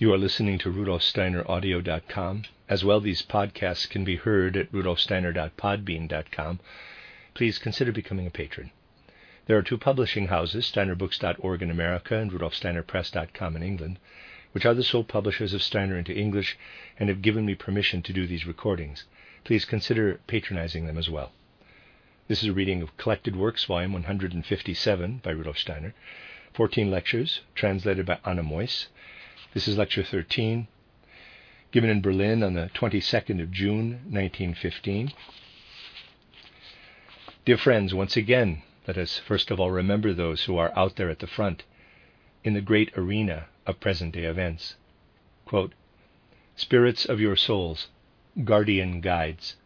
You are listening to rudolfsteineraudio.com. As well, these podcasts can be heard at rudolfsteiner.podbean.com. Please consider becoming a patron. There are two publishing houses, steinerbooks.org in America and rudolfsteinerpress.com in England, which are the sole publishers of Steiner into English and have given me permission to do these recordings. Please consider patronizing them as well. This is a reading of Collected Works, Volume 157 by Rudolf Steiner, 14 lectures translated by Anna Meuss. This is Lecture 13, given in Berlin on the 22nd of June, 1915. Dear friends, once again, let us first of all remember those who are out there at the front in the great arena of present day events. Quote, Spirits of your souls, guardian guides,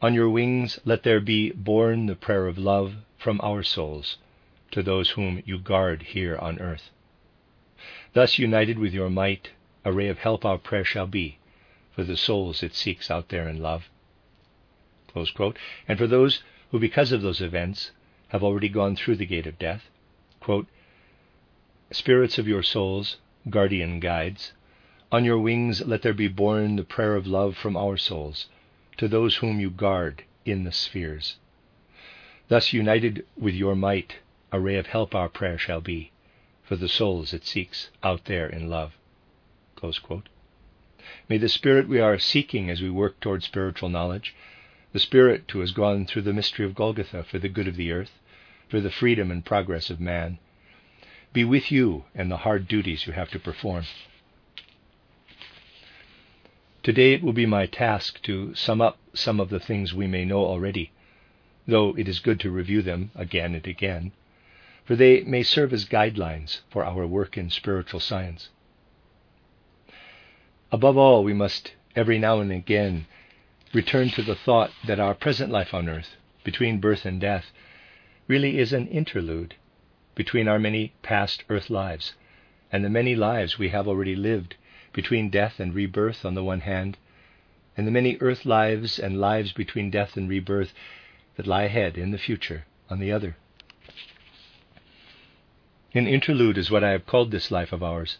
on your wings let there be borne the prayer of love from our souls to those whom you guard here on earth. Thus united with your might, a ray of help our prayer shall be for the souls it seeks out there in love. And for those who, because of those events, have already gone through the gate of death, quote, Spirits of your souls, guardian guides, on your wings let there be borne the prayer of love from our souls to those whom you guard in the spheres. Thus united with your might, a ray of help our prayer shall be for the souls it seeks out there in love. May the Spirit we are seeking as we work toward spiritual knowledge, the Spirit who has gone through the mystery of Golgotha for the good of the earth, for the freedom and progress of man, be with you and the hard duties you have to perform. Today it will be my task to sum up some of the things we may know already, though it is good to review them again and again, for they may serve as guidelines for our work in spiritual science. Above all, we must every now and again return to the thought that our present life on earth, between birth and death, really is an interlude between our many past earth lives and the many lives we have already lived between death and rebirth on the one hand, and the many earth lives and lives between death and rebirth that lie ahead in the future on the other. An interlude is what I have called this life of ours.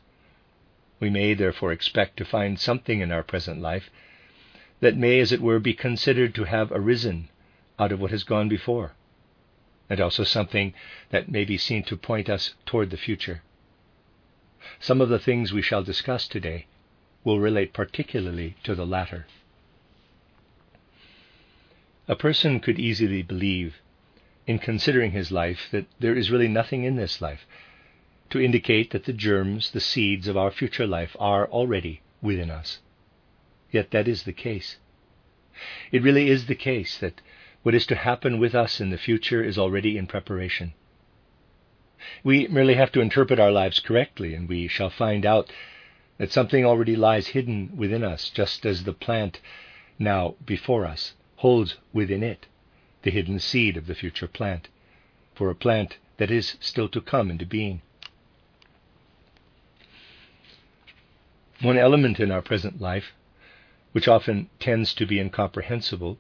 We may therefore expect to find something in our present life that may, as it were, be considered to have arisen out of what has gone before, and also something that may be seen to point us toward the future. Some of the things we shall discuss today will relate particularly to the latter. A person could easily believe, in considering his life, that there is really nothing in this life to indicate that the germs, the seeds of our future life are already within us. Yet that is the case. It really is the case that what is to happen with us in the future is already in preparation. We merely have to interpret our lives correctly, and we shall find out that something already lies hidden within us, just as the plant now before us holds within it the hidden seed of the future plant, for a plant that is still to come into being. One element in our present life, which often tends to be incomprehensible,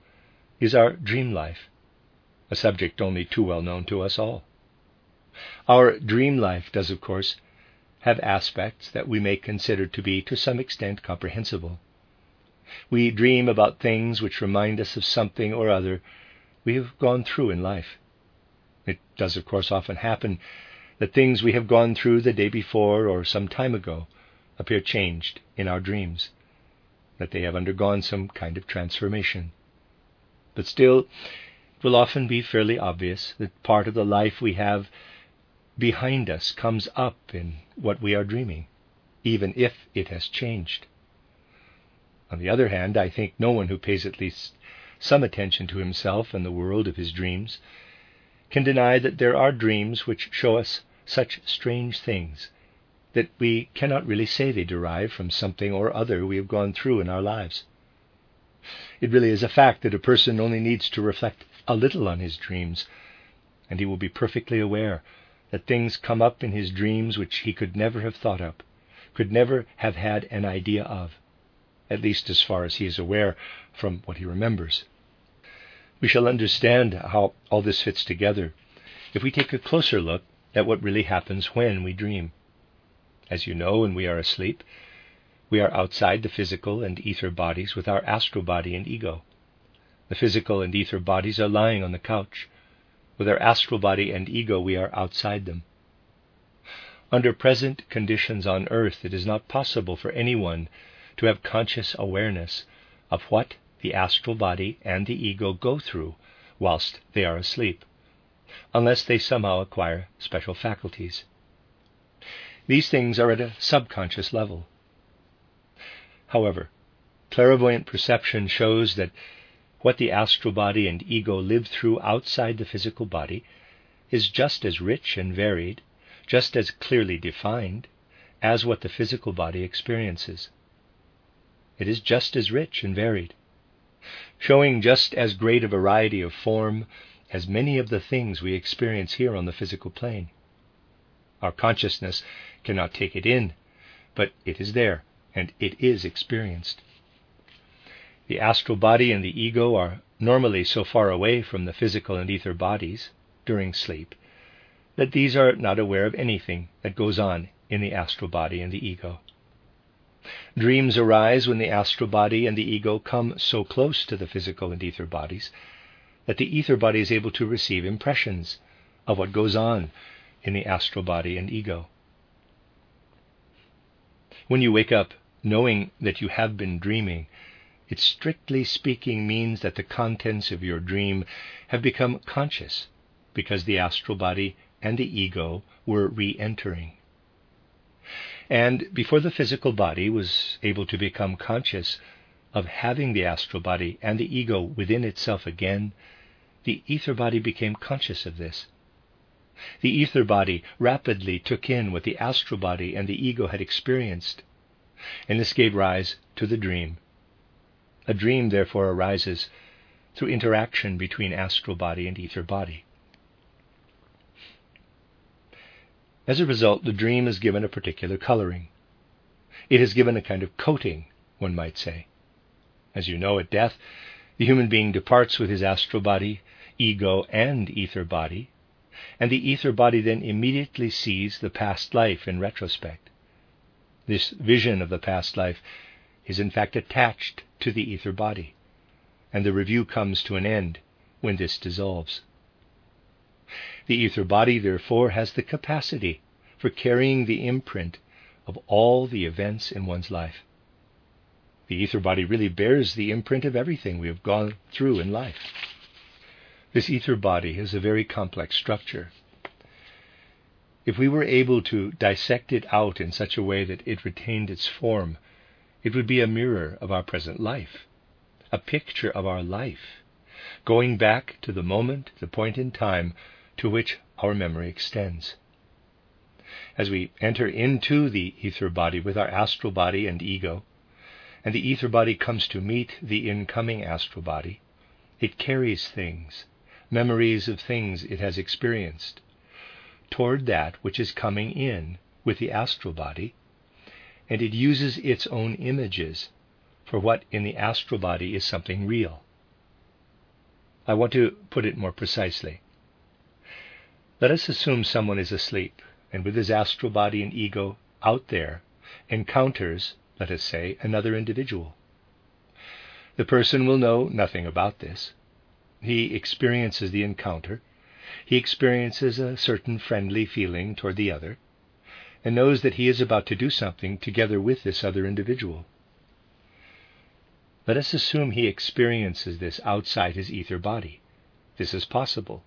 is our dream life, a subject only too well known to us all. Our dream life does, of course, have aspects that we may consider to be to some extent comprehensible. We dream about things which remind us of something or other we have gone through in life. It does, of course, often happen that things we have gone through the day before or some time ago appear changed in our dreams, that they have undergone some kind of transformation. But still, it will often be fairly obvious that part of the life we have behind us comes up in what we are dreaming, even if it has changed. On the other hand, I think no one who pays at least some attention to himself and the world of his dreams can deny that there are dreams which show us such strange things that we cannot really say they derive from something or other we have gone through in our lives. It really is a fact that a person only needs to reflect a little on his dreams, and he will be perfectly aware that things come up in his dreams which he could never have thought up, could never have had an idea of, at least as far as he is aware from what he remembers. We shall understand how all this fits together if we take a closer look at what really happens when we dream. As you know, when we are asleep, we are outside the physical and ether bodies with our astral body and ego. The physical and ether bodies are lying on the couch. With our astral body and ego, we are outside them. Under present conditions on earth, it is not possible for anyone to have conscious awareness of what the astral body and the ego go through whilst they are asleep, unless they somehow acquire special faculties. These things are at a subconscious level. However, clairvoyant perception shows that what the astral body and ego live through outside the physical body is just as rich and varied, just as clearly defined, as what the physical body experiences. It is just as rich and varied, showing just as great a variety of form as many of the things we experience here on the physical plane. Our consciousness cannot take it in, but it is there and it is experienced. The astral body and the ego are normally so far away from the physical and ether bodies during sleep that these are not aware of anything that goes on in the astral body and the ego. Dreams arise when the astral body and the ego come so close to the physical and ether bodies that the ether body is able to receive impressions of what goes on in the astral body and ego. When you wake up knowing that you have been dreaming, it strictly speaking means that the contents of your dream have become conscious because the astral body and the ego were re entering. And before the physical body was able to become conscious of having the astral body and the ego within itself again, the ether body became conscious of this. The ether body rapidly took in what the astral body and the ego had experienced, and this gave rise to the dream a dream, therefore, arises through interaction between astral body and ether body. As a result, the dream is given a particular coloring. It is given a kind of coating, one might say. As you know, at death, the human being departs with his astral body, ego, and ether body, and the ether body then immediately sees the past life in retrospect. This vision of the past life is in fact attached to the ether body, and the review comes to an end when this dissolves. The ether body, therefore, has the capacity for carrying the imprint of all the events in one's life. The ether body really bears the imprint of everything we have gone through in life. This ether body has a very complex structure. If we were able to dissect it out in such a way that it retained its form, it would be a mirror of our present life, a picture of our life, going back to the moment, the point in time to which our memory extends. As we enter into the ether body with our astral body and ego, and the ether body comes to meet the incoming astral body, it carries things, memories of things it has experienced, toward that which is coming in with the astral body and it uses its own images for what in the astral body is something real. I want to put it more precisely. Let us assume someone is asleep and with his astral body and ego out there encounters, let us say, another individual. The person will know nothing about this. He experiences the encounter. He experiences a certain friendly feeling toward the other and knows that he is about to do something together with this other individual. Let us assume he experiences this outside his ether body. This is possible.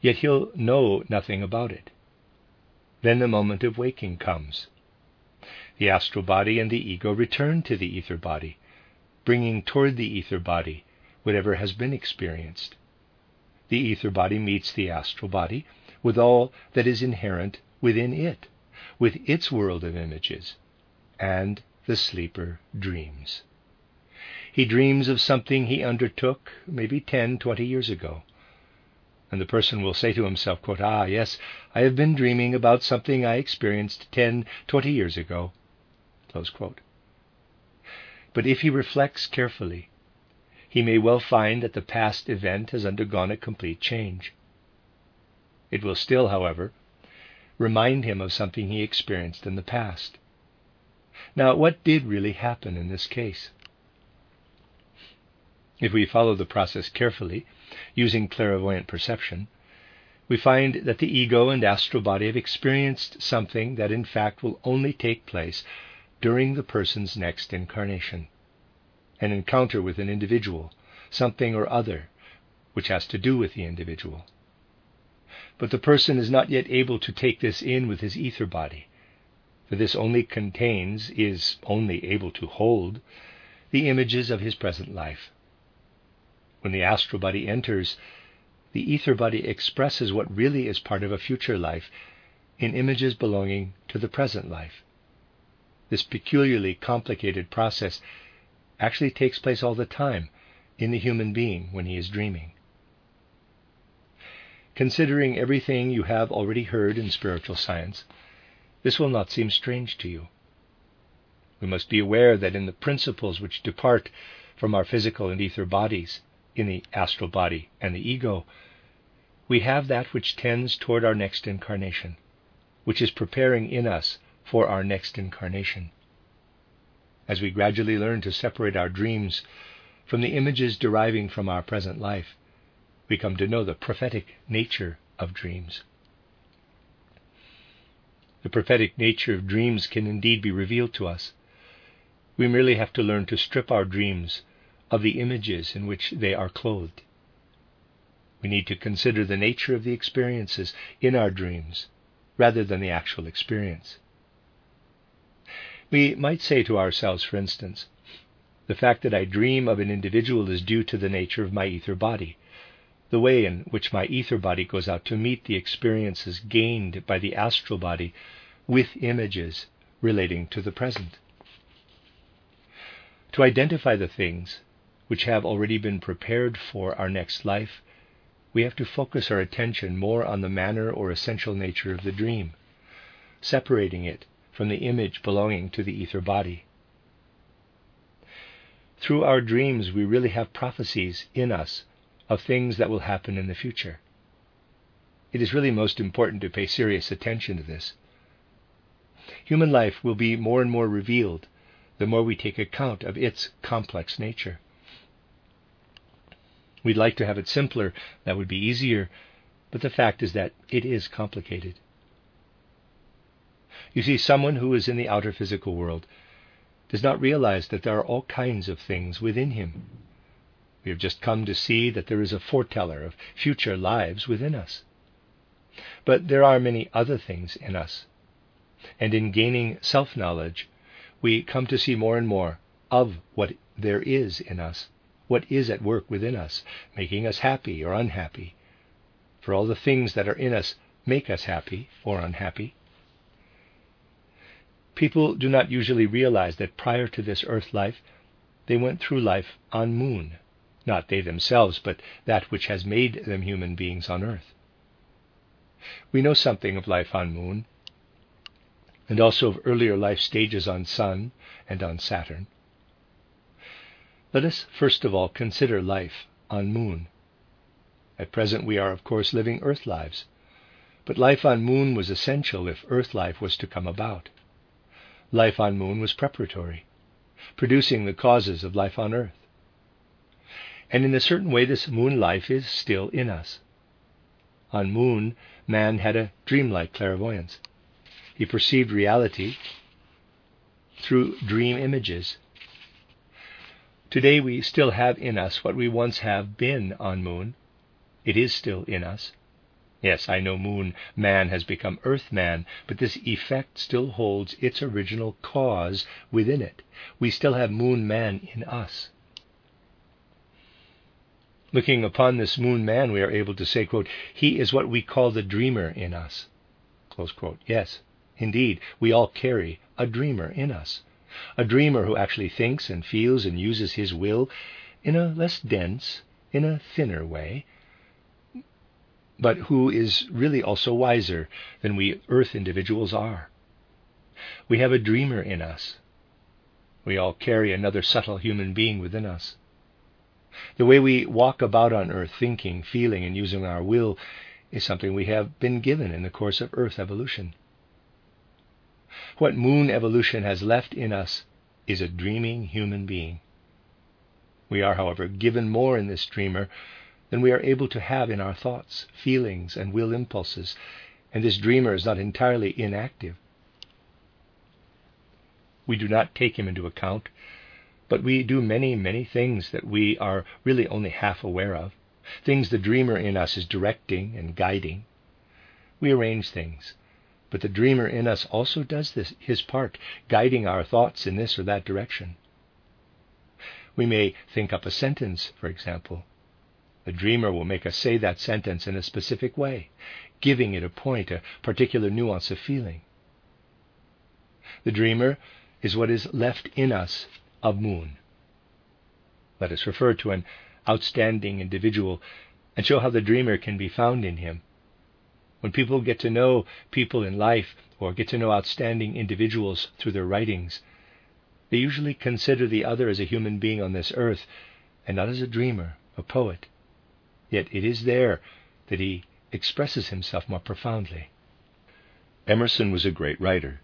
Yet he'll know nothing about it. Then the moment of waking comes. The astral body and the ego return to the ether body, bringing toward the ether body whatever has been experienced. The ether body meets the astral body with all that is inherent within it, with its world of images, and the sleeper dreams. He dreams of something he undertook maybe ten, twenty years ago. And the person will say to himself, quote, Ah, yes, I have been dreaming about something I experienced 10, 20 years ago. But if he reflects carefully, he may well find that the past event has undergone a complete change. It will still, however, remind him of something he experienced in the past. Now, what did really happen in this case? If we follow the process carefully, using clairvoyant perception, we find that the ego and astral body have experienced something that in fact will only take place during the person's next incarnation an encounter with an individual, something or other which has to do with the individual. But the person is not yet able to take this in with his ether body, for this only contains, is only able to hold, the images of his present life. When the astral body enters, the ether body expresses what really is part of a future life in images belonging to the present life. This peculiarly complicated process actually takes place all the time in the human being when he is dreaming. Considering everything you have already heard in spiritual science, this will not seem strange to you. We must be aware that in the principles which depart from our physical and ether bodies, in the astral body and the ego, we have that which tends toward our next incarnation, which is preparing in us for our next incarnation as we gradually learn to separate our dreams from the images deriving from our present life, we come to know the prophetic nature of dreams. The prophetic nature of dreams can indeed be revealed to us. We merely have to learn to strip our dreams of the images in which they are clothed. We need to consider the nature of the experiences in our dreams rather than the actual experience. We might say to ourselves, for instance, the fact that I dream of an individual is due to the nature of my ether body, the way in which my ether body goes out to meet the experiences gained by the astral body with images relating to the present. To identify the things which have already been prepared for our next life, we have to focus our attention more on the manner or essential nature of the dream, separating it from the image belonging to the ether body. Through our dreams, we really have prophecies in us of things that will happen in the future. It is really most important to pay serious attention to this. Human life will be more and more revealed the more we take account of its complex nature. We'd like to have it simpler, that would be easier, but the fact is that it is complicated. You see, someone who is in the outer physical world does not realize that there are all kinds of things within him. We have just come to see that there is a foreteller of future lives within us. But there are many other things in us. And in gaining self knowledge, we come to see more and more of what there is in us, what is at work within us, making us happy or unhappy. For all the things that are in us make us happy or unhappy. People do not usually realize that prior to this earth life, they went through life on moon. Not they themselves, but that which has made them human beings on earth. We know something of life on moon, and also of earlier life stages on sun and on Saturn. Let us first of all consider life on moon. At present, we are, of course, living earth lives, but life on moon was essential if earth life was to come about. Life on moon was preparatory, producing the causes of life on earth. And in a certain way, this moon life is still in us. On moon, man had a dreamlike clairvoyance. He perceived reality through dream images. Today, we still have in us what we once have been on moon. It is still in us. Yes, I know Moon Man has become Earth Man, but this effect still holds its original cause within it. We still have Moon Man in us. Looking upon this Moon Man, we are able to say, quote, He is what we call the dreamer in us. Yes, indeed, we all carry a dreamer in us. A dreamer who actually thinks and feels and uses his will in a less dense, in a thinner way, but who is really also wiser than we earth individuals are. We have a dreamer in us. We all carry another subtle human being within us. The way we walk about on earth, thinking, feeling, and using our will, is something we have been given in the course of earth evolution. What moon evolution has left in us is a dreaming human being. We are, however, given more in this dreamer than we are able to have in our thoughts, feelings, and will impulses, and this dreamer is not entirely inactive. We do not take him into account, but we do many, many things that we are really only half aware of, things the dreamer in us is directing and guiding. We arrange things, but the dreamer in us also does this, his part, guiding our thoughts in this or that direction. We may think up a sentence, for example. The dreamer will make us say that sentence in a specific way, giving it a point, a particular nuance of feeling. The dreamer is what is left in us of moon. Let us refer to an outstanding individual and show how the dreamer can be found in him. When people get to know people in life or get to know outstanding individuals through their writings, they usually consider the other as a human being on this earth and not as a dreamer, a poet. Yet it is there that he expresses himself more profoundly. Emerson was a great writer.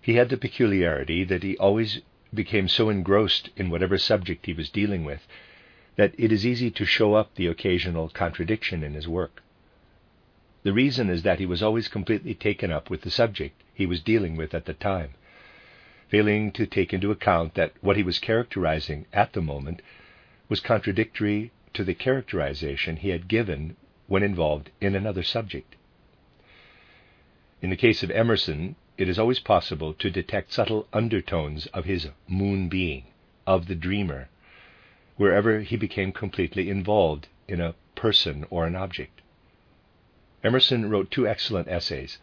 He had the peculiarity that he always became so engrossed in whatever subject he was dealing with that it is easy to show up the occasional contradiction in his work. The reason is that he was always completely taken up with the subject he was dealing with at the time, failing to take into account that what he was characterizing at the moment was contradictory to the characterization he had given when involved in another subject. In the case of Emerson, it is always possible to detect subtle undertones of his moon being, of the dreamer, wherever he became completely involved in a person or an object. Emerson wrote two excellent essays,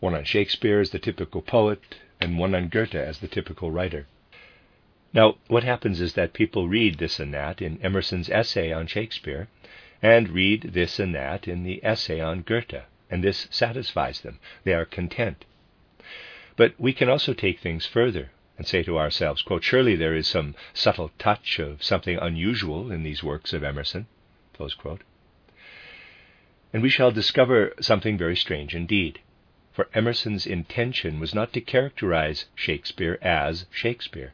one on Shakespeare as the typical poet, and one on Goethe as the typical writer. Now, what happens is that people read this and that in Emerson's essay on Shakespeare, and read this and that in the essay on Goethe, and this satisfies them. They are content. But we can also take things further and say to ourselves, quote, Surely there is some subtle touch of something unusual in these works of Emerson. And we shall discover something very strange indeed. For Emerson's intention was not to characterize Shakespeare as Shakespeare,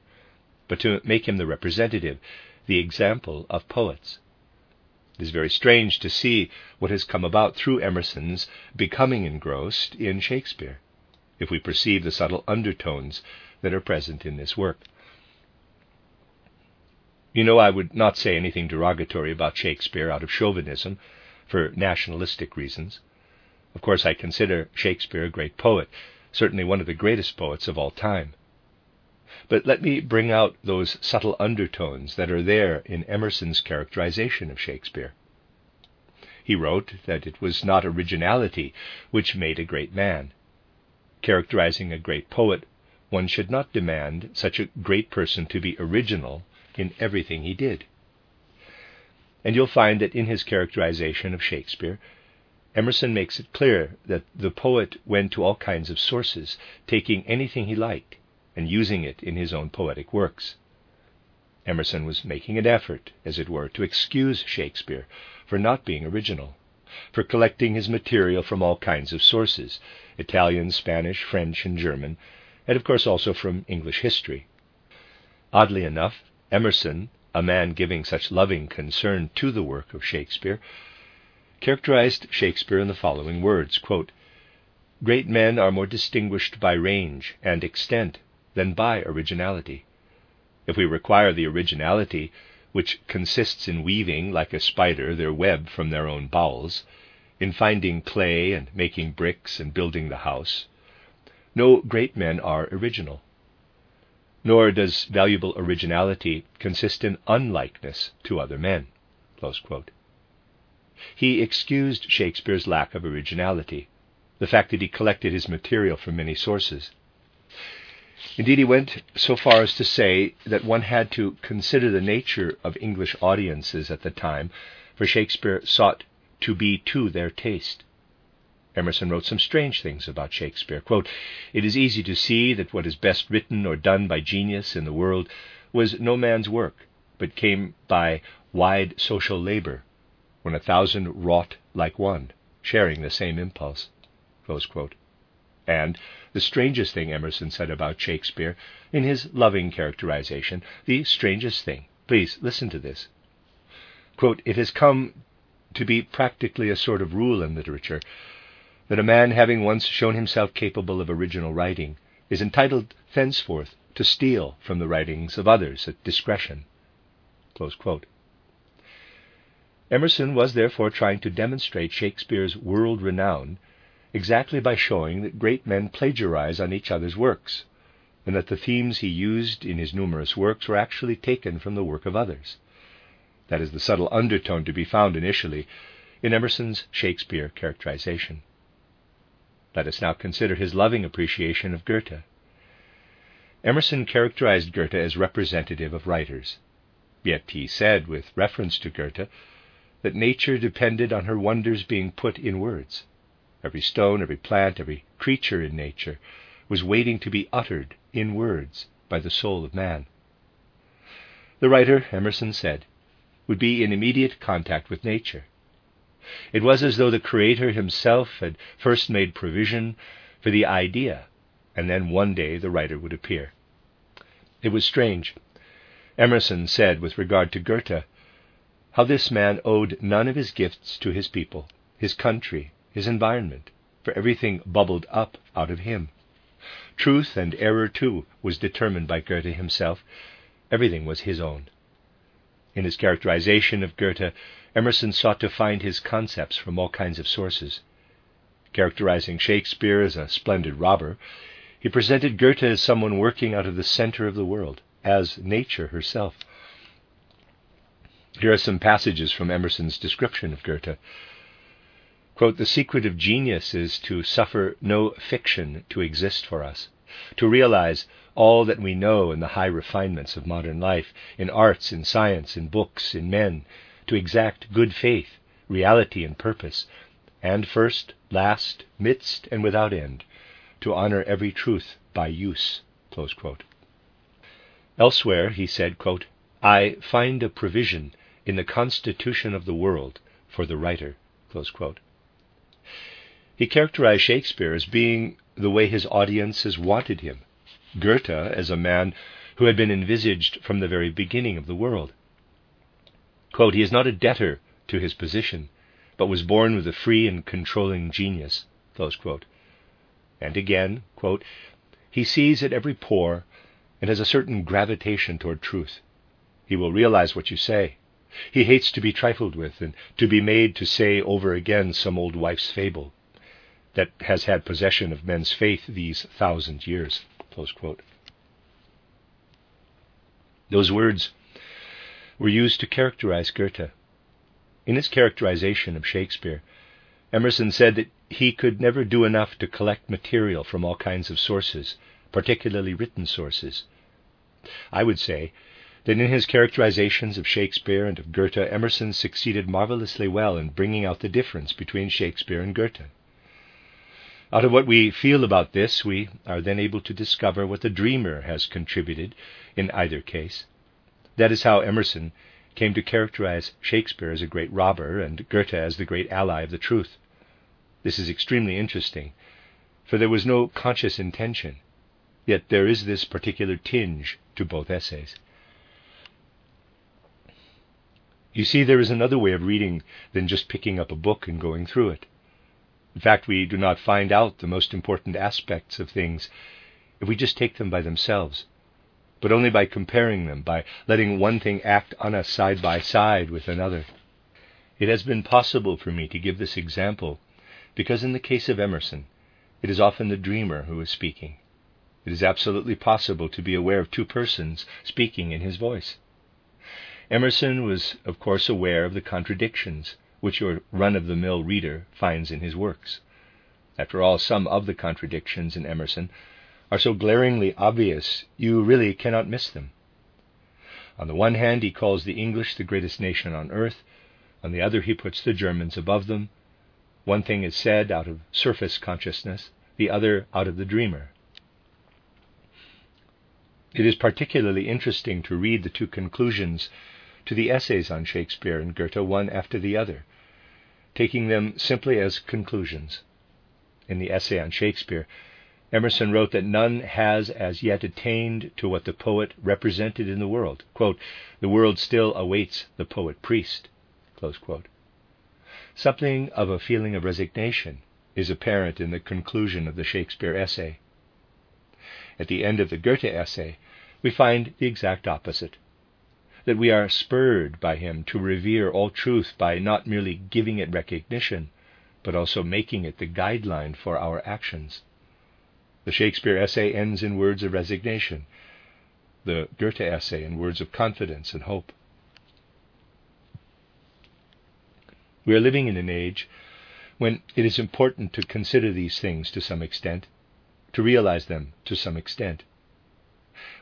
but to make him the representative, the example of poets. It is very strange to see what has come about through Emerson's becoming engrossed in Shakespeare, if we perceive the subtle undertones that are present in this work. You know, I would not say anything derogatory about Shakespeare out of chauvinism for nationalistic reasons. Of course, I consider Shakespeare a great poet, certainly one of the greatest poets of all time. But let me bring out those subtle undertones that are there in Emerson's characterization of Shakespeare. He wrote that it was not originality which made a great man. Characterizing a great poet, one should not demand such a great person to be original in everything he did. And you'll find that in his characterization of Shakespeare, Emerson makes it clear that the poet went to all kinds of sources, taking anything he liked and using it in his own poetic works. Emerson was making an effort, as it were, to excuse Shakespeare for not being original, for collecting his material from all kinds of sources Italian, Spanish, French, and German, and of course also from English history. Oddly enough, Emerson, a man giving such loving concern to the work of Shakespeare, characterized Shakespeare in the following words quote, Great men are more distinguished by range and extent than by originality. If we require the originality, which consists in weaving, like a spider, their web from their own bowels, in finding clay and making bricks and building the house, no great men are original. Nor does valuable originality consist in unlikeness to other men. He excused Shakespeare's lack of originality, the fact that he collected his material from many sources. Indeed, he went so far as to say that one had to consider the nature of English audiences at the time, for Shakespeare sought to be to their taste. Emerson wrote some strange things about Shakespeare. Quote, it is easy to see that what is best written or done by genius in the world was no man's work, but came by wide social labor, when a thousand wrought like one, sharing the same impulse. And the strangest thing Emerson said about Shakespeare in his loving characterization, the strangest thing. Please listen to this. Quote, It has come to be practically a sort of rule in literature that a man having once shown himself capable of original writing is entitled thenceforth to steal from the writings of others at discretion. Emerson was therefore trying to demonstrate Shakespeare's world renown exactly by showing that great men plagiarize on each other's works, and that the themes he used in his numerous works were actually taken from the work of others. That is the subtle undertone to be found initially in Emerson's Shakespeare characterization. Let us now consider his loving appreciation of Goethe. Emerson characterized Goethe as representative of writers. Yet he said, with reference to Goethe, that nature depended on her wonders being put in words. Every stone, every plant, every creature in nature was waiting to be uttered in words by the soul of man. The writer, Emerson said, would be in immediate contact with nature. It was as though the Creator himself had first made provision for the idea, and then one day the writer would appear. It was strange. Emerson said with regard to Goethe how this man owed none of his gifts to his people, his country, his environment, for everything bubbled up out of him. Truth and error, too, was determined by Goethe himself. Everything was his own. In his characterization of Goethe, Emerson sought to find his concepts from all kinds of sources. Characterizing Shakespeare as a splendid robber, he presented Goethe as someone working out of the center of the world, as nature herself. Here are some passages from Emerson's description of Goethe. Quote, the secret of genius is to suffer no fiction to exist for us, to realize all that we know in the high refinements of modern life, in arts, in science, in books, in men, to exact good faith, reality, and purpose, and first, last, midst, and without end, to honor every truth by use. Elsewhere he said, quote, I find a provision in the constitution of the world for the writer. He characterized Shakespeare as being the way his audiences wanted him, Goethe as a man who had been envisaged from the very beginning of the world. Quote, he is not a debtor to his position, but was born with a free and controlling genius. And again, quote, he sees at every pore and has a certain gravitation toward truth. He will realize what you say. He hates to be trifled with and to be made to say over again some old wife's fable that has had possession of men's faith these thousand years. Those words were used to characterize Goethe. In his characterization of Shakespeare, Emerson said that he could never do enough to collect material from all kinds of sources, particularly written sources. I would say that in his characterizations of Shakespeare and of Goethe, Emerson succeeded marvelously well in bringing out the difference between Shakespeare and Goethe. Out of what we feel about this, we are then able to discover what the dreamer has contributed in either case. That is how Emerson came to characterize Shakespeare as a great robber and Goethe as the great ally of the truth. This is extremely interesting, for there was no conscious intention, yet there is this particular tinge to both essays. You see, there is another way of reading than just picking up a book and going through it. In fact, we do not find out the most important aspects of things if we just take them by themselves, but only by comparing them, by letting one thing act on us side by side with another. It has been possible for me to give this example because, in the case of Emerson, it is often the dreamer who is speaking. It is absolutely possible to be aware of two persons speaking in his voice. Emerson was, of course, aware of the contradictions which your run of the mill reader finds in his works. After all, some of the contradictions in Emerson are so glaringly obvious you really cannot miss them. On the one hand, he calls the English the greatest nation on earth. On the other, he puts the Germans above them. One thing is said out of surface consciousness, the other out of the dreamer. It is particularly interesting to read the two conclusions to the essays on Shakespeare and Goethe one after the other, taking them simply as conclusions. In the essay on Shakespeare, Emerson wrote that none has as yet attained to what the poet represented in the world. Quote, the world still awaits the poet priest. Something of a feeling of resignation is apparent in the conclusion of the Shakespeare essay. At the end of the Goethe essay, we find the exact opposite that we are spurred by him to revere all truth by not merely giving it recognition, but also making it the guideline for our actions. The Shakespeare essay ends in words of resignation, the Goethe essay in words of confidence and hope. We are living in an age when it is important to consider these things to some extent, to realize them to some extent.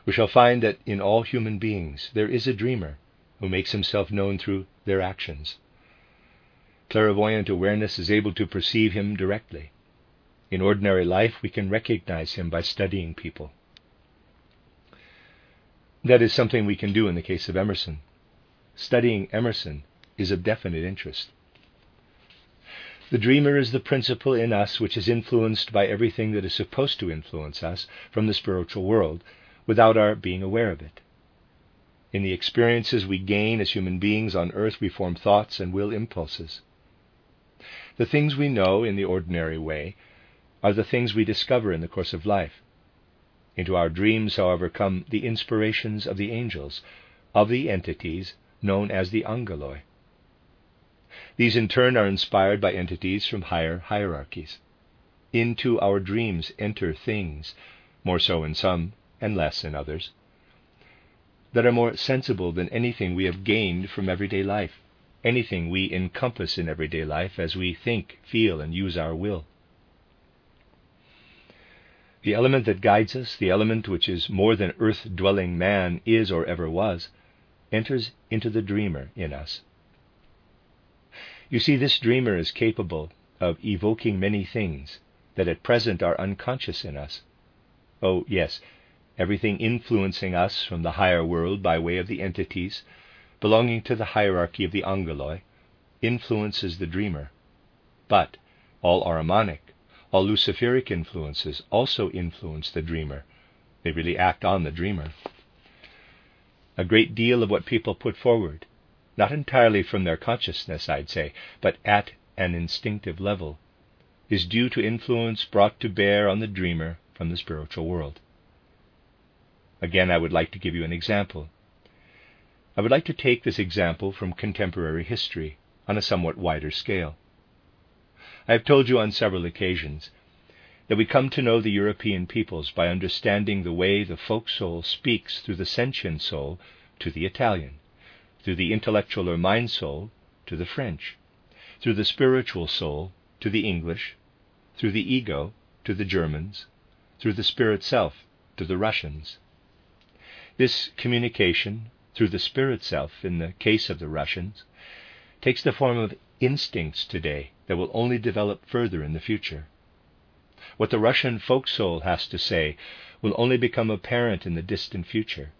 We shall find that in all human beings there is a dreamer who makes himself known through their actions. Clairvoyant awareness is able to perceive him directly. In ordinary life, we can recognize him by studying people. That is something we can do in the case of Emerson. Studying Emerson is of definite interest. The dreamer is the principle in us which is influenced by everything that is supposed to influence us from the spiritual world without our being aware of it. In the experiences we gain as human beings on earth, we form thoughts and will impulses. The things we know in the ordinary way are the things we discover in the course of life. Into our dreams, however, come the inspirations of the angels, of the entities known as the angeloi. These in turn are inspired by entities from higher hierarchies. Into our dreams enter things, more so in some and less in others, that are more sensible than anything we have gained from everyday life, anything we encompass in everyday life as we think, feel, and use our will. The element that guides us, the element which is more than earth dwelling man is or ever was, enters into the dreamer in us. You see, this dreamer is capable of evoking many things that at present are unconscious in us. Oh, yes, everything influencing us from the higher world by way of the entities belonging to the hierarchy of the angeloi influences the dreamer. But all are Ahrimanic, all Luciferic influences also influence the dreamer. They really act on the dreamer. A great deal of what people put forward, not entirely from their consciousness, I'd say, but at an instinctive level, is due to influence brought to bear on the dreamer from the spiritual world. Again, I would like to give you an example. I would like to take this example from contemporary history on a somewhat wider scale. I have told you on several occasions that we come to know the European peoples by understanding the way the folk soul speaks through the sentient soul to the Italian, through the intellectual or mind soul to the French, through the spiritual soul to the English, through the ego to the Germans, through the spirit self to the Russians. This communication through the spirit self, in the case of the Russians, takes the form of instincts today that will only develop further in the future. What the Russian folk soul has to say will only become apparent in the distant future,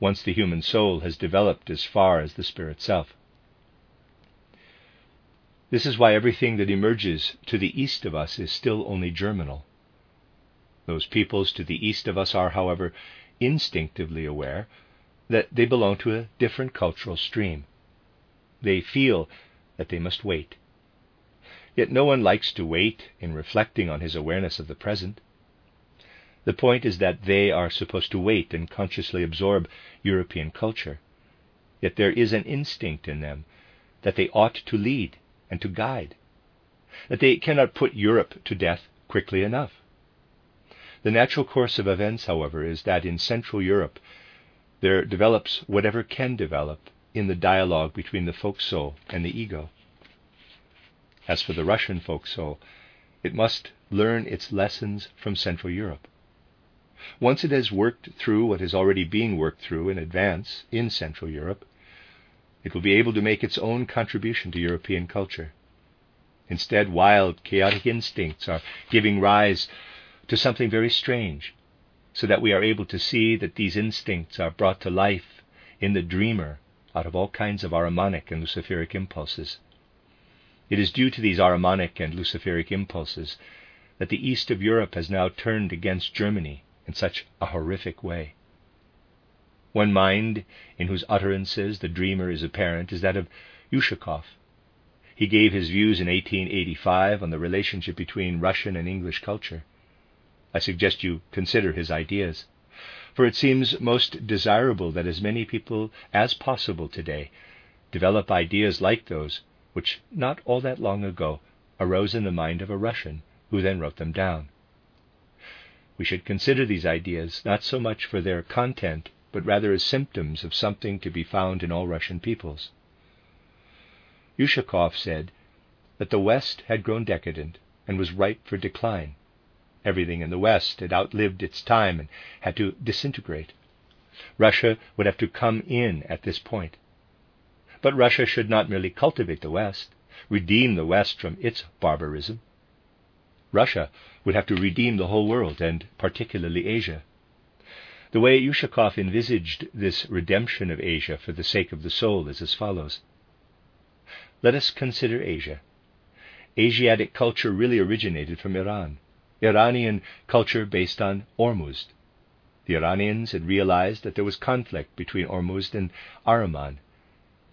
once the human soul has developed as far as the spirit self. This is why everything that emerges to the east of us is still only germinal. Those peoples to the east of us are, however, instinctively aware that they belong to a different cultural stream. They feel that they must wait. Yet no one likes to wait in reflecting on his awareness of the present. The point is that they are supposed to wait and consciously absorb European culture. Yet there is an instinct in them that they ought to lead and to guide, that they cannot put Europe to death quickly enough. The natural course of events, however, is that in Central Europe there develops whatever can develop in the dialogue between the folk soul and the ego. As for the Russian folk soul, it must learn its lessons from Central Europe. Once it has worked through what is already being worked through in advance in Central Europe, it will be able to make its own contribution to European culture. Instead, wild, chaotic instincts are giving rise to something very strange, so that we are able to see that these instincts are brought to life in the dreamer out of all kinds of Ahrimanic and Luciferic impulses. It is due to these Ahrimanic and Luciferic impulses that the east of Europe has now turned against Germany in such a horrific way. One mind in whose utterances the dreamer is apparent is that of Ushakov. He gave his views in 1885 on the relationship between Russian and English culture. I suggest you consider his ideas, for it seems most desirable that as many people as possible today develop ideas like those which not all that long ago arose in the mind of a Russian who then wrote them down. We should consider these ideas not so much for their content, but rather as symptoms of something to be found in all Russian peoples. Ushakov said that the West had grown decadent and was ripe for decline. Everything in the West had outlived its time and had to disintegrate. Russia would have to come in at this point. But Russia should not merely cultivate the West, redeem the West from its barbarism. Russia would have to redeem the whole world, and particularly Asia. The way Ushakov envisaged this redemption of Asia for the sake of the soul is as follows. Let us consider Asia. Asiatic culture really originated from Iran, Iranian culture based on Ormuzd. The Iranians had realized that there was conflict between Ormuzd and Ahriman,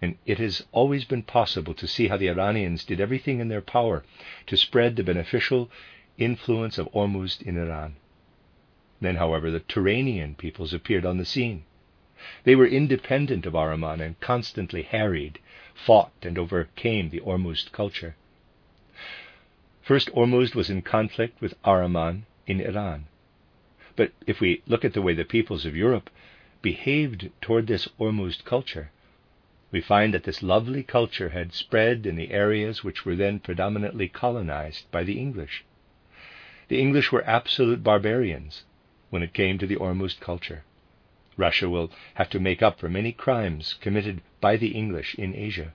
and it has always been possible to see how the Iranians did everything in their power to spread the beneficial influence of Ormuzd in Iran. Then, however, the Turanian peoples appeared on the scene. They were independent of Ahriman and constantly harried, fought, and overcame the Ormuzd culture. First, Ormuzd was in conflict with Ahriman in Iran. But if we look at the way the peoples of Europe behaved toward this Ormuzd culture, we find that this lovely culture had spread in the areas which were then predominantly colonized by the English. The English were absolute barbarians when it came to the Ormuzd culture. Russia will have to make up for many crimes committed by the English in Asia.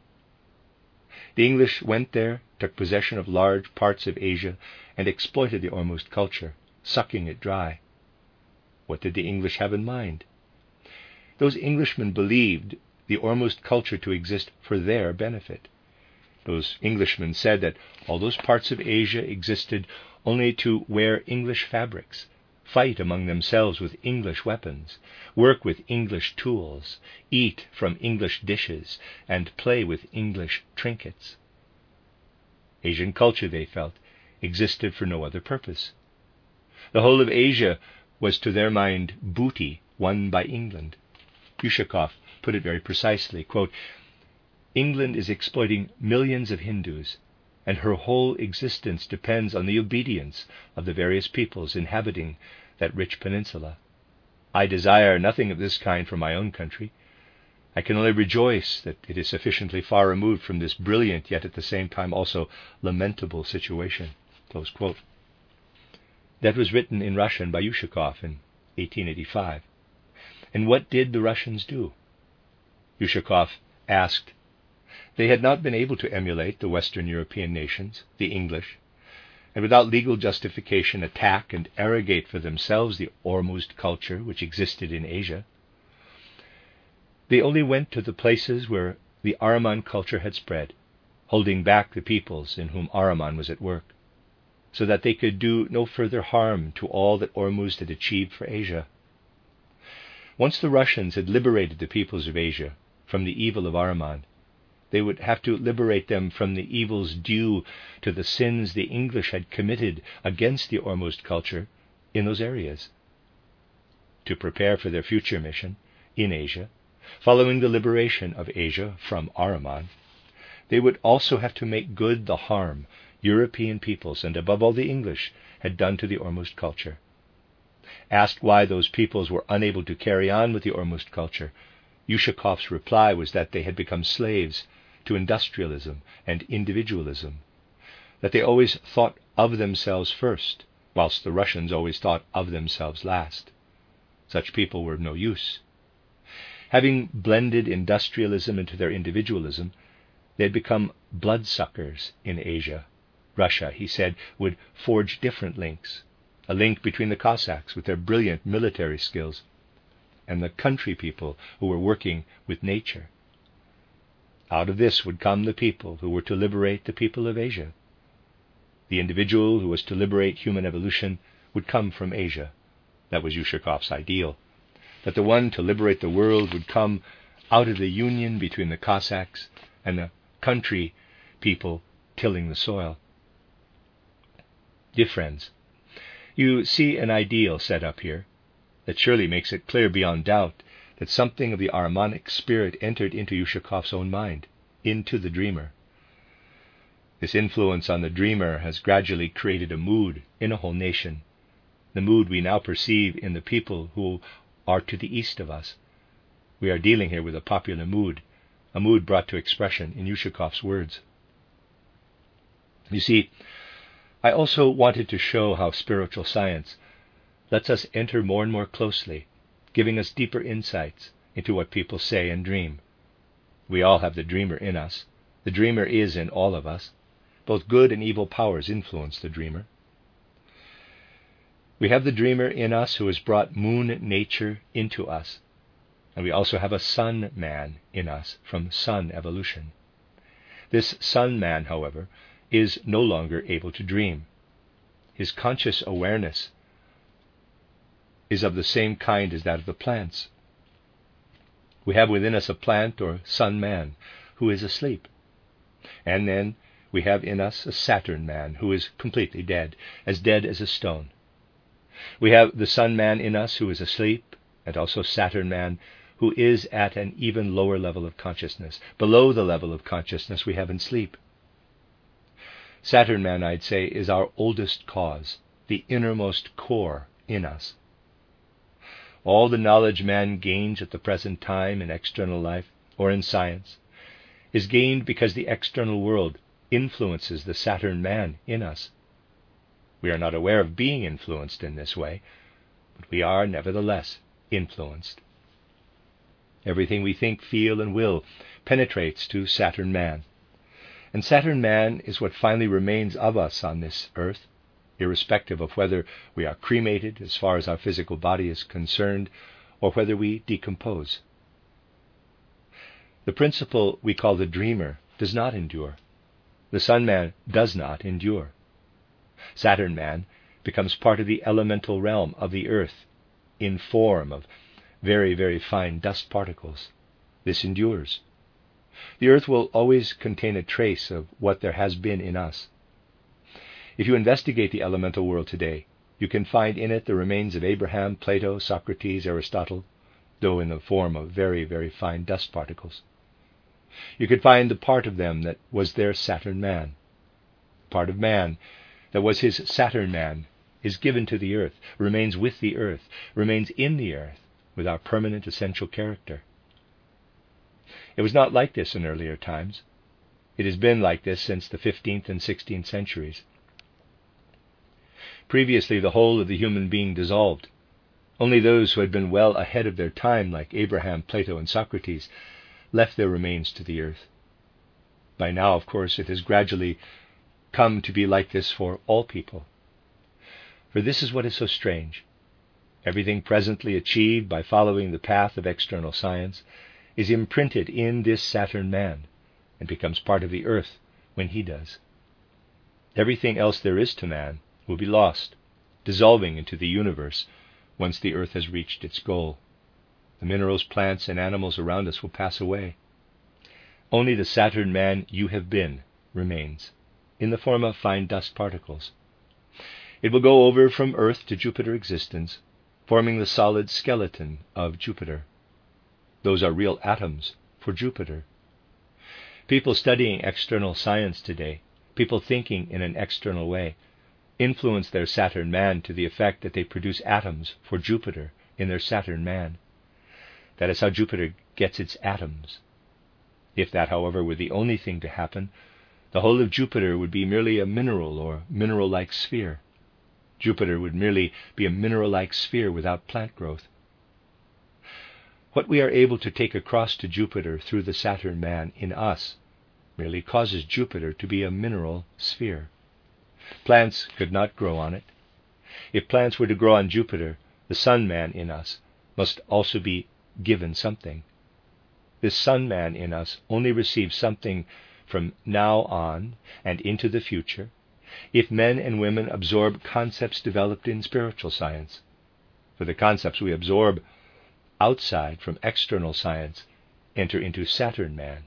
The English went there, took possession of large parts of Asia, and exploited the Ormuzd culture, sucking it dry. What did the English have in mind? Those Englishmen believed the Ormuzd culture to exist for their benefit. Those Englishmen said that all those parts of Asia existed only to wear English fabrics, fight among themselves with English weapons, work with English tools, eat from English dishes, and play with English trinkets. Asian culture, they felt, existed for no other purpose. The whole of Asia was to their mind booty won by England. Ushakov put it very precisely. Quote, England is exploiting millions of Hindus, and her whole existence depends on the obedience of the various peoples inhabiting that rich peninsula. I desire nothing of this kind for my own country. I can only rejoice that it is sufficiently far removed from this brilliant, yet at the same time also lamentable situation. That was written in Russian by Ushakov in 1885. And what did the Russians do? Ushakov asked. They had not been able to emulate the Western European nations, the English, and without legal justification attack and arrogate for themselves the Ormuzd culture which existed in Asia. They only went to the places where the Ahriman culture had spread, holding back the peoples in whom Ahriman was at work, so that they could do no further harm to all that Ormuzd had achieved for Asia. Once the Russians had liberated the peoples of Asia from the evil of Ahriman. They would have to liberate them from the evils due to the sins the English had committed against the Ormuzd culture in those areas. To prepare for their future mission in Asia, following the liberation of Asia from Ahriman, they would also have to make good the harm European peoples, and above all the English, had done to the Ormuzd culture. Asked why those peoples were unable to carry on with the Ormuzd culture, Ushakov's reply was that they had become slaves to industrialism and individualism, that they always thought of themselves first, whilst the Russians always thought of themselves last. Such people were of no use. Having blended industrialism into their individualism, they had become bloodsuckers in Asia. Russia, he said, would forge different links a link between the Cossacks with their brilliant military skills and the country people who were working with nature. Out of this would come the people who were to liberate the people of Asia. The individual who was to liberate human evolution would come from Asia. That was Ushakov's ideal. That the one to liberate the world would come out of the union between the Cossacks and the country people tilling the soil. Dear friends, you see an ideal set up here that surely makes it clear beyond doubt that something of the Ahrimanic spirit entered into Ushakov's own mind, into the dreamer. This influence on the dreamer has gradually created a mood in a whole nation, the mood we now perceive in the people who are to the east of us. We are dealing here with a popular mood, a mood brought to expression in Ushakov's words. You see, I also wanted to show how spiritual science lets us enter more and more closely, giving us deeper insights into what people say and dream. We all have the dreamer in us. The dreamer is in all of us. Both good and evil powers influence the dreamer. We have the dreamer in us who has brought moon nature into us. And we also have a sun man in us from sun evolution. This sun man, however, is no longer able to dream. His conscious awareness is of the same kind as that of the plants. We have within us a plant or sun man who is asleep. And then we have in us a Saturn man who is completely dead, as dead as a stone. We have the sun man in us who is asleep, and also Saturn man who is at an even lower level of consciousness, below the level of consciousness we have in sleep. Saturn man, I'd say, is our oldest cause, the innermost core in us. All the knowledge man gains at the present time in external life or in science is gained because the external world influences the Saturn man in us. We are not aware of being influenced in this way, but we are nevertheless influenced. Everything we think, feel, and will penetrates to Saturn man. And Saturn man is what finally remains of us on this earth, irrespective of whether we are cremated as far as our physical body is concerned or whether we decompose. The principle we call the dreamer does not endure. The Sun man does not endure. Saturn man becomes part of the elemental realm of the earth in form of very, very fine dust particles. This endures. The earth will always contain a trace of what there has been in us. If you investigate the elemental world today, you can find in it the remains of Abraham, Plato, Socrates, Aristotle, though in the form of very, very fine dust particles. You can find the part of them that was their Saturn man. Part of man that was his Saturn man is given to the earth, remains with the earth, remains in the earth with our permanent essential character. It was not like this in earlier times. It has been like this since the 15th and 16th centuries. Previously, the whole of the human being dissolved. Only those who had been well ahead of their time, like Abraham, Plato, and Socrates, left their remains to the earth. By now, of course, it has gradually come to be like this for all people. For this is what is so strange. Everything presently achieved by following the path of external science is imprinted in this Saturn man and becomes part of the earth when he does. Everything else there is to man will be lost, dissolving into the universe once the earth has reached its goal. The minerals, plants, and animals around us will pass away. Only the Saturn man you have been remains, in the form of fine dust particles. It will go over from Earth to Jupiter existence, forming the solid skeleton of Jupiter. Those are real atoms for Jupiter. People studying external science today, people thinking in an external way, influence their Saturn man to the effect that they produce atoms for Jupiter in their Saturn man. That is how Jupiter gets its atoms. If that, however, were the only thing to happen, the whole of Jupiter would be merely a mineral or mineral like sphere. Jupiter would merely be a mineral like sphere without plant growth. What we are able to take across to Jupiter through the Saturn man in us merely causes Jupiter to be a mineral sphere. Plants could not grow on it. If plants were to grow on Jupiter, the Sun man in us must also be given something. This Sun man in us only receives something from now on and into the future, if men and women absorb concepts developed in spiritual science. For the concepts we absorb outside from external science enter into Saturn man.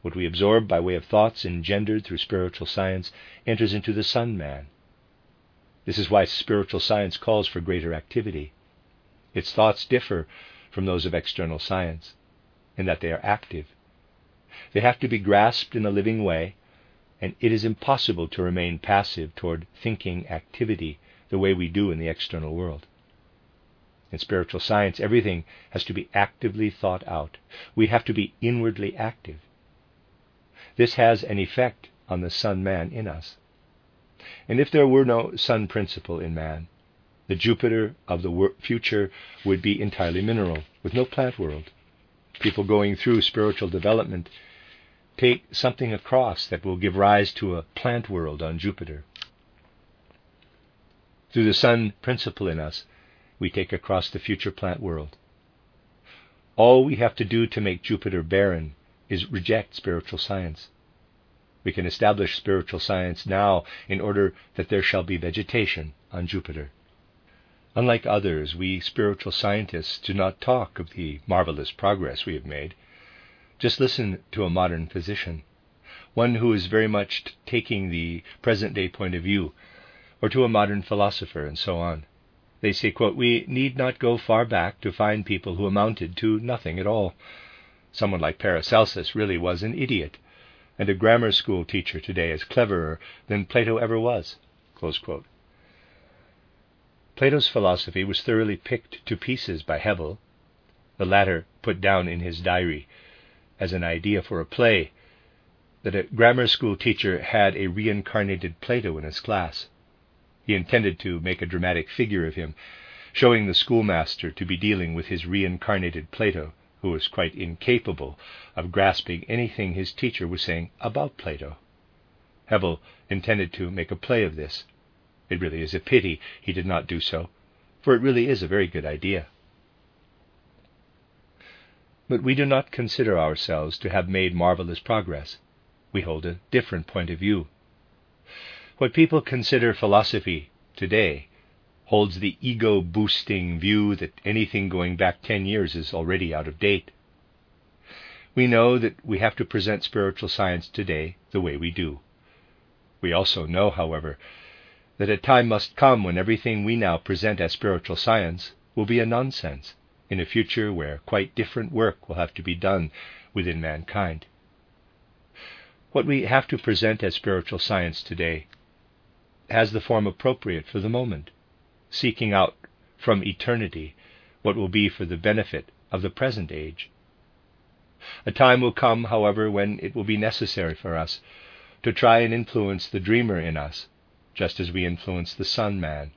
What we absorb by way of thoughts engendered through spiritual science enters into the Sun man. This is why spiritual science calls for greater activity. Its thoughts differ from those of external science in that they are active. They have to be grasped in a living way, and it is impossible to remain passive toward thinking activity the way we do in the external world. In spiritual science, everything has to be actively thought out. We have to be inwardly active. This has an effect on the Sun man in us. And if there were no Sun principle in man, the Jupiter of the future would be entirely mineral, with no plant world. People going through spiritual development take something across that will give rise to a plant world on Jupiter. Through the Sun principle in us, we take across the future plant world. All we have to do to make Jupiter barren is reject spiritual science. We can establish spiritual science now in order that there shall be vegetation on Jupiter. Unlike others, we spiritual scientists do not talk of the marvelous progress we have made. Just listen to a modern physician, one who is very much taking the present day point of view, or to a modern philosopher, and so on. They say, quote, We need not go far back to find people who amounted to nothing at all. Someone like Paracelsus really was an idiot, and a grammar school teacher today is cleverer than Plato ever was. Plato's philosophy was thoroughly picked to pieces by Hebbel. The latter put down in his diary as an idea for a play that a grammar school teacher had a reincarnated Plato in his class. He intended to make a dramatic figure of him, showing the schoolmaster to be dealing with his reincarnated Plato, who was quite incapable of grasping anything his teacher was saying about Plato. Hebbel intended to make a play of this. It really is a pity he did not do so, for it really is a very good idea. But we do not consider ourselves to have made marvelous progress. We hold a different point of view. What people consider philosophy today holds the ego boosting view that anything going back 10 years is already out of date. We know that we have to present spiritual science today the way we do. We also know, however, that a time must come when everything we now present as spiritual science will be a nonsense in a future where quite different work will have to be done within mankind. What we have to present as spiritual science today has the form appropriate for the moment, seeking out from eternity what will be for the benefit of the present age. A time will come, however, when it will be necessary for us to try and influence the dreamer in us just as we influence the Sun man,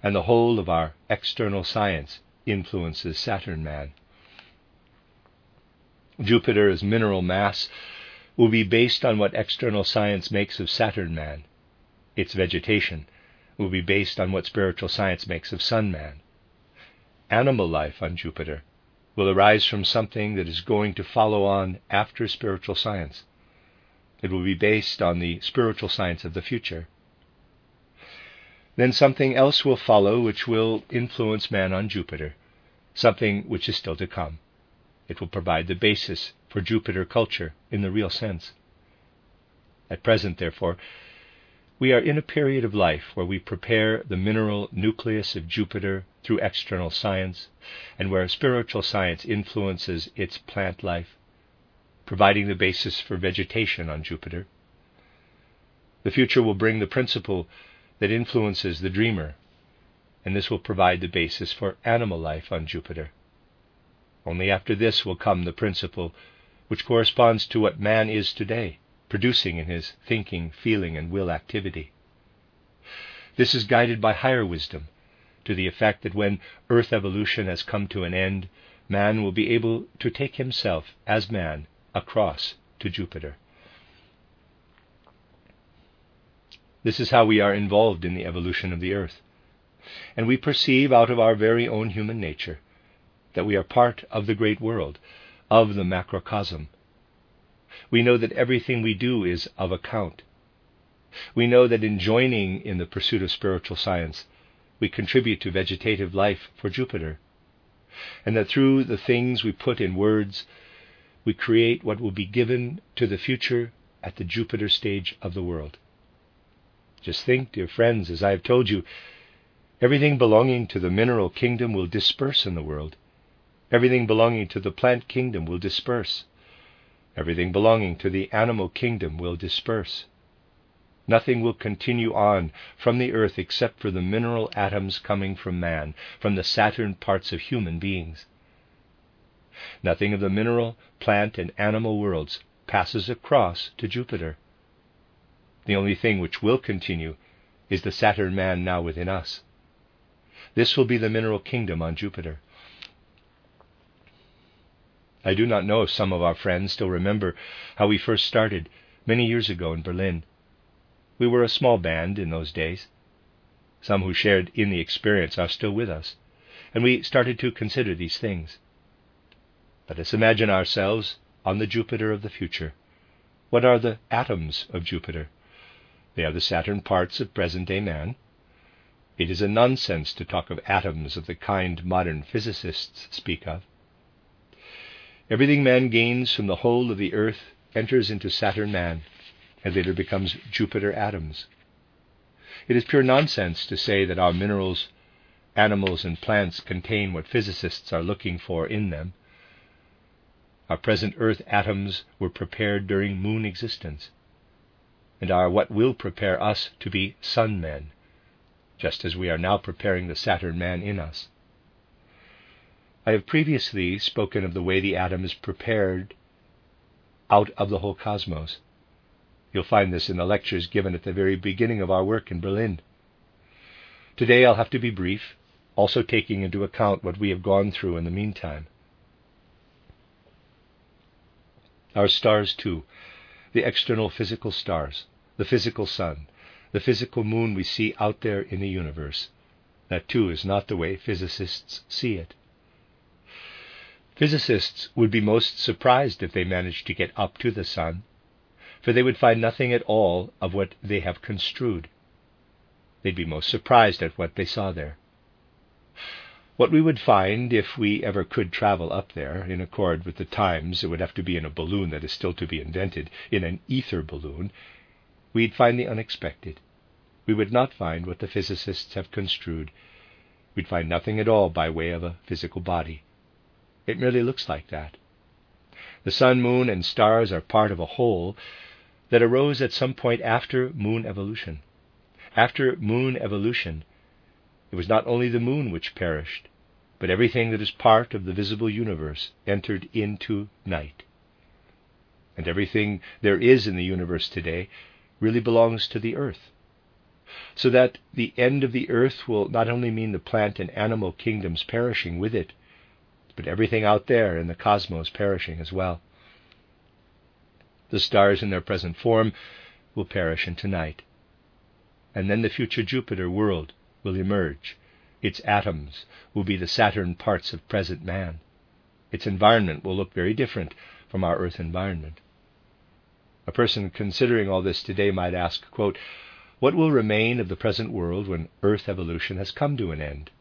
and the whole of our external science influences Saturn man. Jupiter's mineral mass will be based on what external science makes of Saturn man. Its vegetation will be based on what spiritual science makes of Sun man. Animal life on Jupiter will arise from something that is going to follow on after spiritual science. It will be based on the spiritual science of the future. Then something else will follow which will influence man on Jupiter, something which is still to come. It will provide the basis for Jupiter culture in the real sense. At present, therefore, we are in a period of life where we prepare the mineral nucleus of Jupiter through external science, and where spiritual science influences its plant life, providing the basis for vegetation on Jupiter. The future will bring the principle that influences the dreamer, and this will provide the basis for animal life on Jupiter. Only after this will come the principle which corresponds to what man is today, producing in his thinking, feeling, and will activity. This is guided by higher wisdom, to the effect that when earth evolution has come to an end, man will be able to take himself, as man, across to Jupiter. This is how we are involved in the evolution of the earth. And we perceive out of our very own human nature that we are part of the great world, of the macrocosm. We know that everything we do is of account. We know that in joining in the pursuit of spiritual science, we contribute to vegetative life for Jupiter, and that through the things we put in words, we create what will be given to the future at the Jupiter stage of the world. Just think, dear friends, as I have told you, everything belonging to the mineral kingdom will disperse in the world. Everything belonging to the plant kingdom will disperse. Everything belonging to the animal kingdom will disperse. Nothing will continue on from the earth except for the mineral atoms coming from man, from the Saturn parts of human beings. Nothing of the mineral, plant, and animal worlds passes across to Jupiter. The only thing which will continue is the Saturn man now within us. This will be the mineral kingdom on Jupiter. I do not know if some of our friends still remember how we first started many years ago in Berlin. We were a small band in those days. Some who shared in the experience are still with us, and we started to consider these things. Let us imagine ourselves on the Jupiter of the future. What are the atoms of Jupiter? They are the Saturn parts of present day man. It is a nonsense to talk of atoms of the kind modern physicists speak of. Everything man gains from the whole of the earth enters into Saturn man and later becomes Jupiter atoms. It is pure nonsense to say that our minerals, animals, and plants contain what physicists are looking for in them. Our present earth atoms were prepared during moon existence and are what will prepare us to be sun men, just as we are now preparing the Saturn man in us. I have previously spoken of the way the atom is prepared out of the whole cosmos. You'll find this in the lectures given at the very beginning of our work in Berlin. Today I'll have to be brief, also taking into account what we have gone through in the meantime. Our stars, too, the external physical stars, the physical sun, the physical moon we see out there in the universe. That too is not the way physicists see it. Physicists would be most surprised if they managed to get up to the sun, for they would find nothing at all of what they have construed. They'd be most surprised at what they saw there. What we would find if we ever could travel up there, in accord with the times, it would have to be in a balloon that is still to be invented, in an ether balloon, we'd find the unexpected. We would not find what the physicists have construed. We'd find nothing at all by way of a physical body. It merely looks like that. The sun, moon, and stars are part of a whole that arose at some point after moon evolution. After moon evolution, it was not only the moon which perished, but everything that is part of the visible universe entered into night. And everything there is in the universe today really belongs to the earth. So that the end of the earth will not only mean the plant and animal kingdoms perishing with it, but everything out there in the cosmos perishing as well. The stars in their present form will perish into night. And then the future Jupiter world will emerge. Its atoms will be the Saturn parts of present man. Its environment will look very different from our Earth environment. A person considering all this today might ask, quote, What will remain of the present world when Earth evolution has come to an end?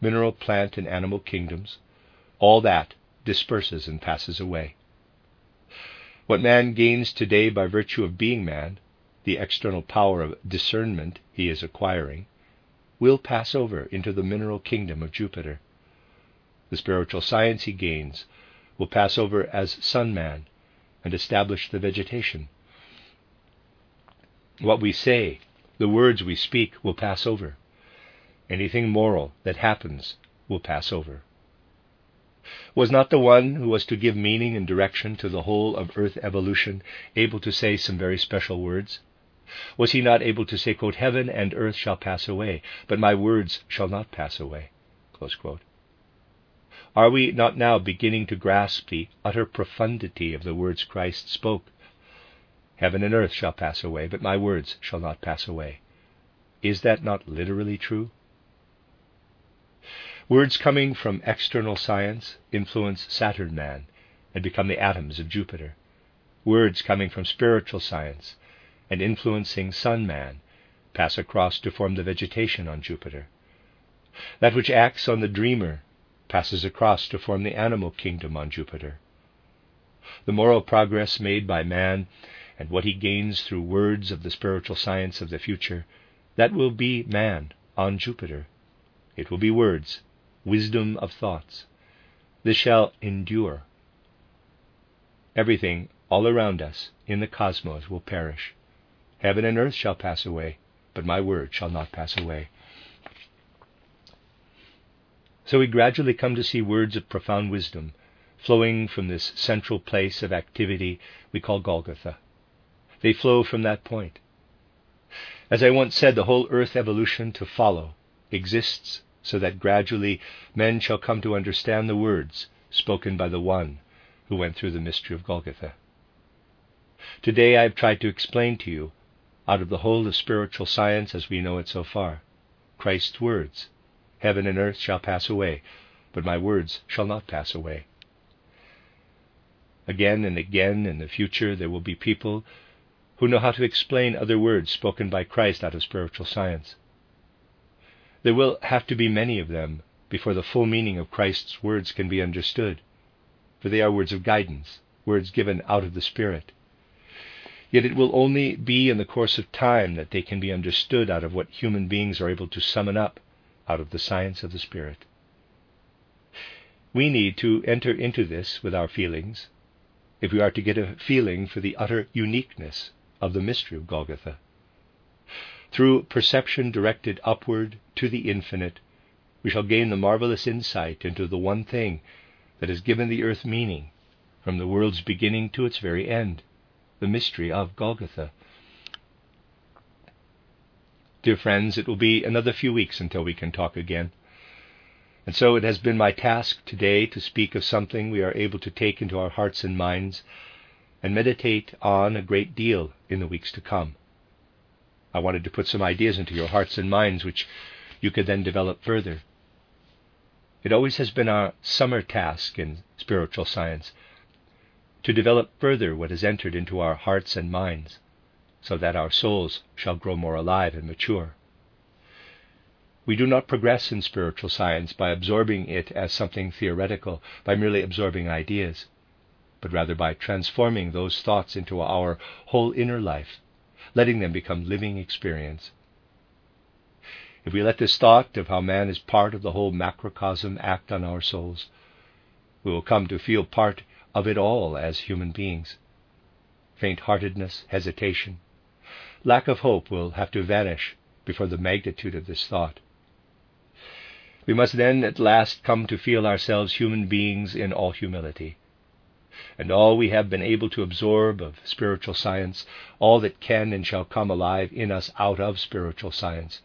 Mineral, plant, and animal kingdoms, all that disperses and passes away. What man gains today by virtue of being man the external power of discernment he is acquiring, will pass over into the mineral kingdom of Jupiter. The spiritual science he gains will pass over as sun man and establish the vegetation. What we say, the words we speak, will pass over. Anything moral that happens will pass over. Was not the one who was to give meaning and direction to the whole of earth evolution able to say some very special words? Was he not able to say, quote, Heaven and earth shall pass away, but my words shall not pass away? Are we not now beginning to grasp the utter profundity of the words Christ spoke? Heaven and earth shall pass away, but my words shall not pass away. Is that not literally true? Words coming from external science influence Saturn man and become the atoms of Jupiter. Words coming from spiritual science and influencing Sun Man pass across to form the vegetation on Jupiter. That which acts on the dreamer passes across to form the animal kingdom on Jupiter. The moral progress made by man and what he gains through words of the spiritual science of the future, that will be man on Jupiter. It will be words, wisdom of thoughts. This shall endure. Everything all around us in the cosmos will perish. Heaven and earth shall pass away, but my word shall not pass away. So we gradually come to see words of profound wisdom flowing from this central place of activity we call Golgotha. They flow from that point. As I once said, the whole earth evolution to follow exists so that gradually men shall come to understand the words spoken by the one who went through the mystery of Golgotha. Today I have tried to explain to you, out of the whole of spiritual science as we know it so far, Christ's words Heaven and earth shall pass away, but my words shall not pass away. Again and again in the future there will be people who know how to explain other words spoken by Christ out of spiritual science. There will have to be many of them before the full meaning of Christ's words can be understood, for they are words of guidance, words given out of the Spirit. Yet it will only be in the course of time that they can be understood out of what human beings are able to summon up out of the science of the Spirit. We need to enter into this with our feelings if we are to get a feeling for the utter uniqueness of the mystery of Golgotha. Through perception directed upward to the infinite, we shall gain the marvelous insight into the one thing that has given the earth meaning from the world's beginning to its very end, the mystery of Golgotha. Dear friends, it will be another few weeks until we can talk again. And so it has been my task today to speak of something we are able to take into our hearts and minds and meditate on a great deal in the weeks to come. I wanted to put some ideas into your hearts and minds which you could then develop further. It always has been our summer task in spiritual science to develop further what has entered into our hearts and minds so that our souls shall grow more alive and mature. We do not progress in spiritual science by absorbing it as something theoretical, by merely absorbing ideas, but rather by transforming those thoughts into our whole inner life, letting them become living experience. If we let this thought of how man is part of the whole macrocosm act on our souls, we will come to feel part of it all as human beings. Faint heartedness, hesitation, lack of hope will have to vanish before the magnitude of this thought. We must then at last come to feel ourselves human beings in all humility. And all we have been able to absorb of spiritual science, all that can and shall come alive in us out of spiritual science,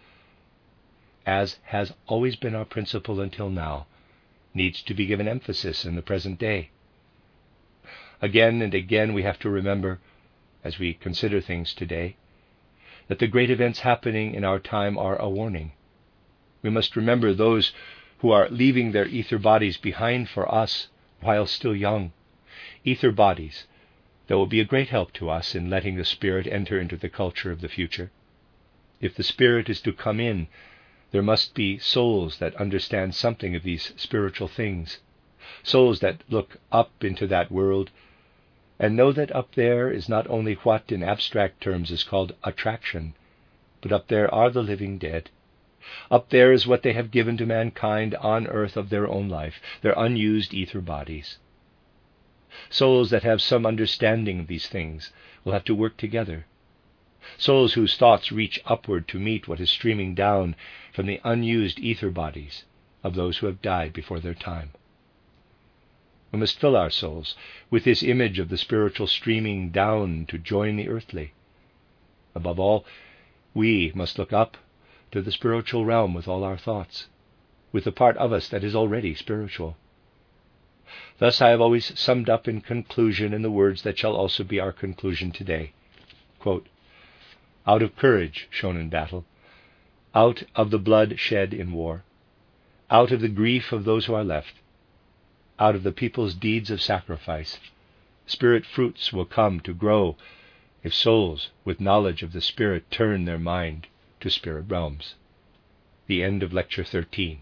as has always been our principle until now, needs to be given emphasis in the present day. Again and again we have to remember, as we consider things today, that the great events happening in our time are a warning. We must remember those who are leaving their ether bodies behind for us while still young. Ether bodies that will be a great help to us in letting the Spirit enter into the culture of the future. If the Spirit is to come in, there must be souls that understand something of these spiritual things, souls that look up into that world and know that up there is not only what in abstract terms is called attraction, but up there are the living dead. Up there is what they have given to mankind on earth of their own life, their unused ether bodies. Souls that have some understanding of these things will have to work together. Souls whose thoughts reach upward to meet what is streaming down from the unused ether bodies of those who have died before their time. We must fill our souls with this image of the spiritual streaming down to join the earthly. Above all, we must look up to the spiritual realm with all our thoughts, with the part of us that is already spiritual. Thus I have always summed up in conclusion in the words that shall also be our conclusion today. Quote, out of courage shown in battle, out of the blood shed in war, out of the grief of those who are left, out of the people's deeds of sacrifice, spirit fruits will come to grow if souls with knowledge of the Spirit turn their mind to spirit realms. The end of Lecture 13.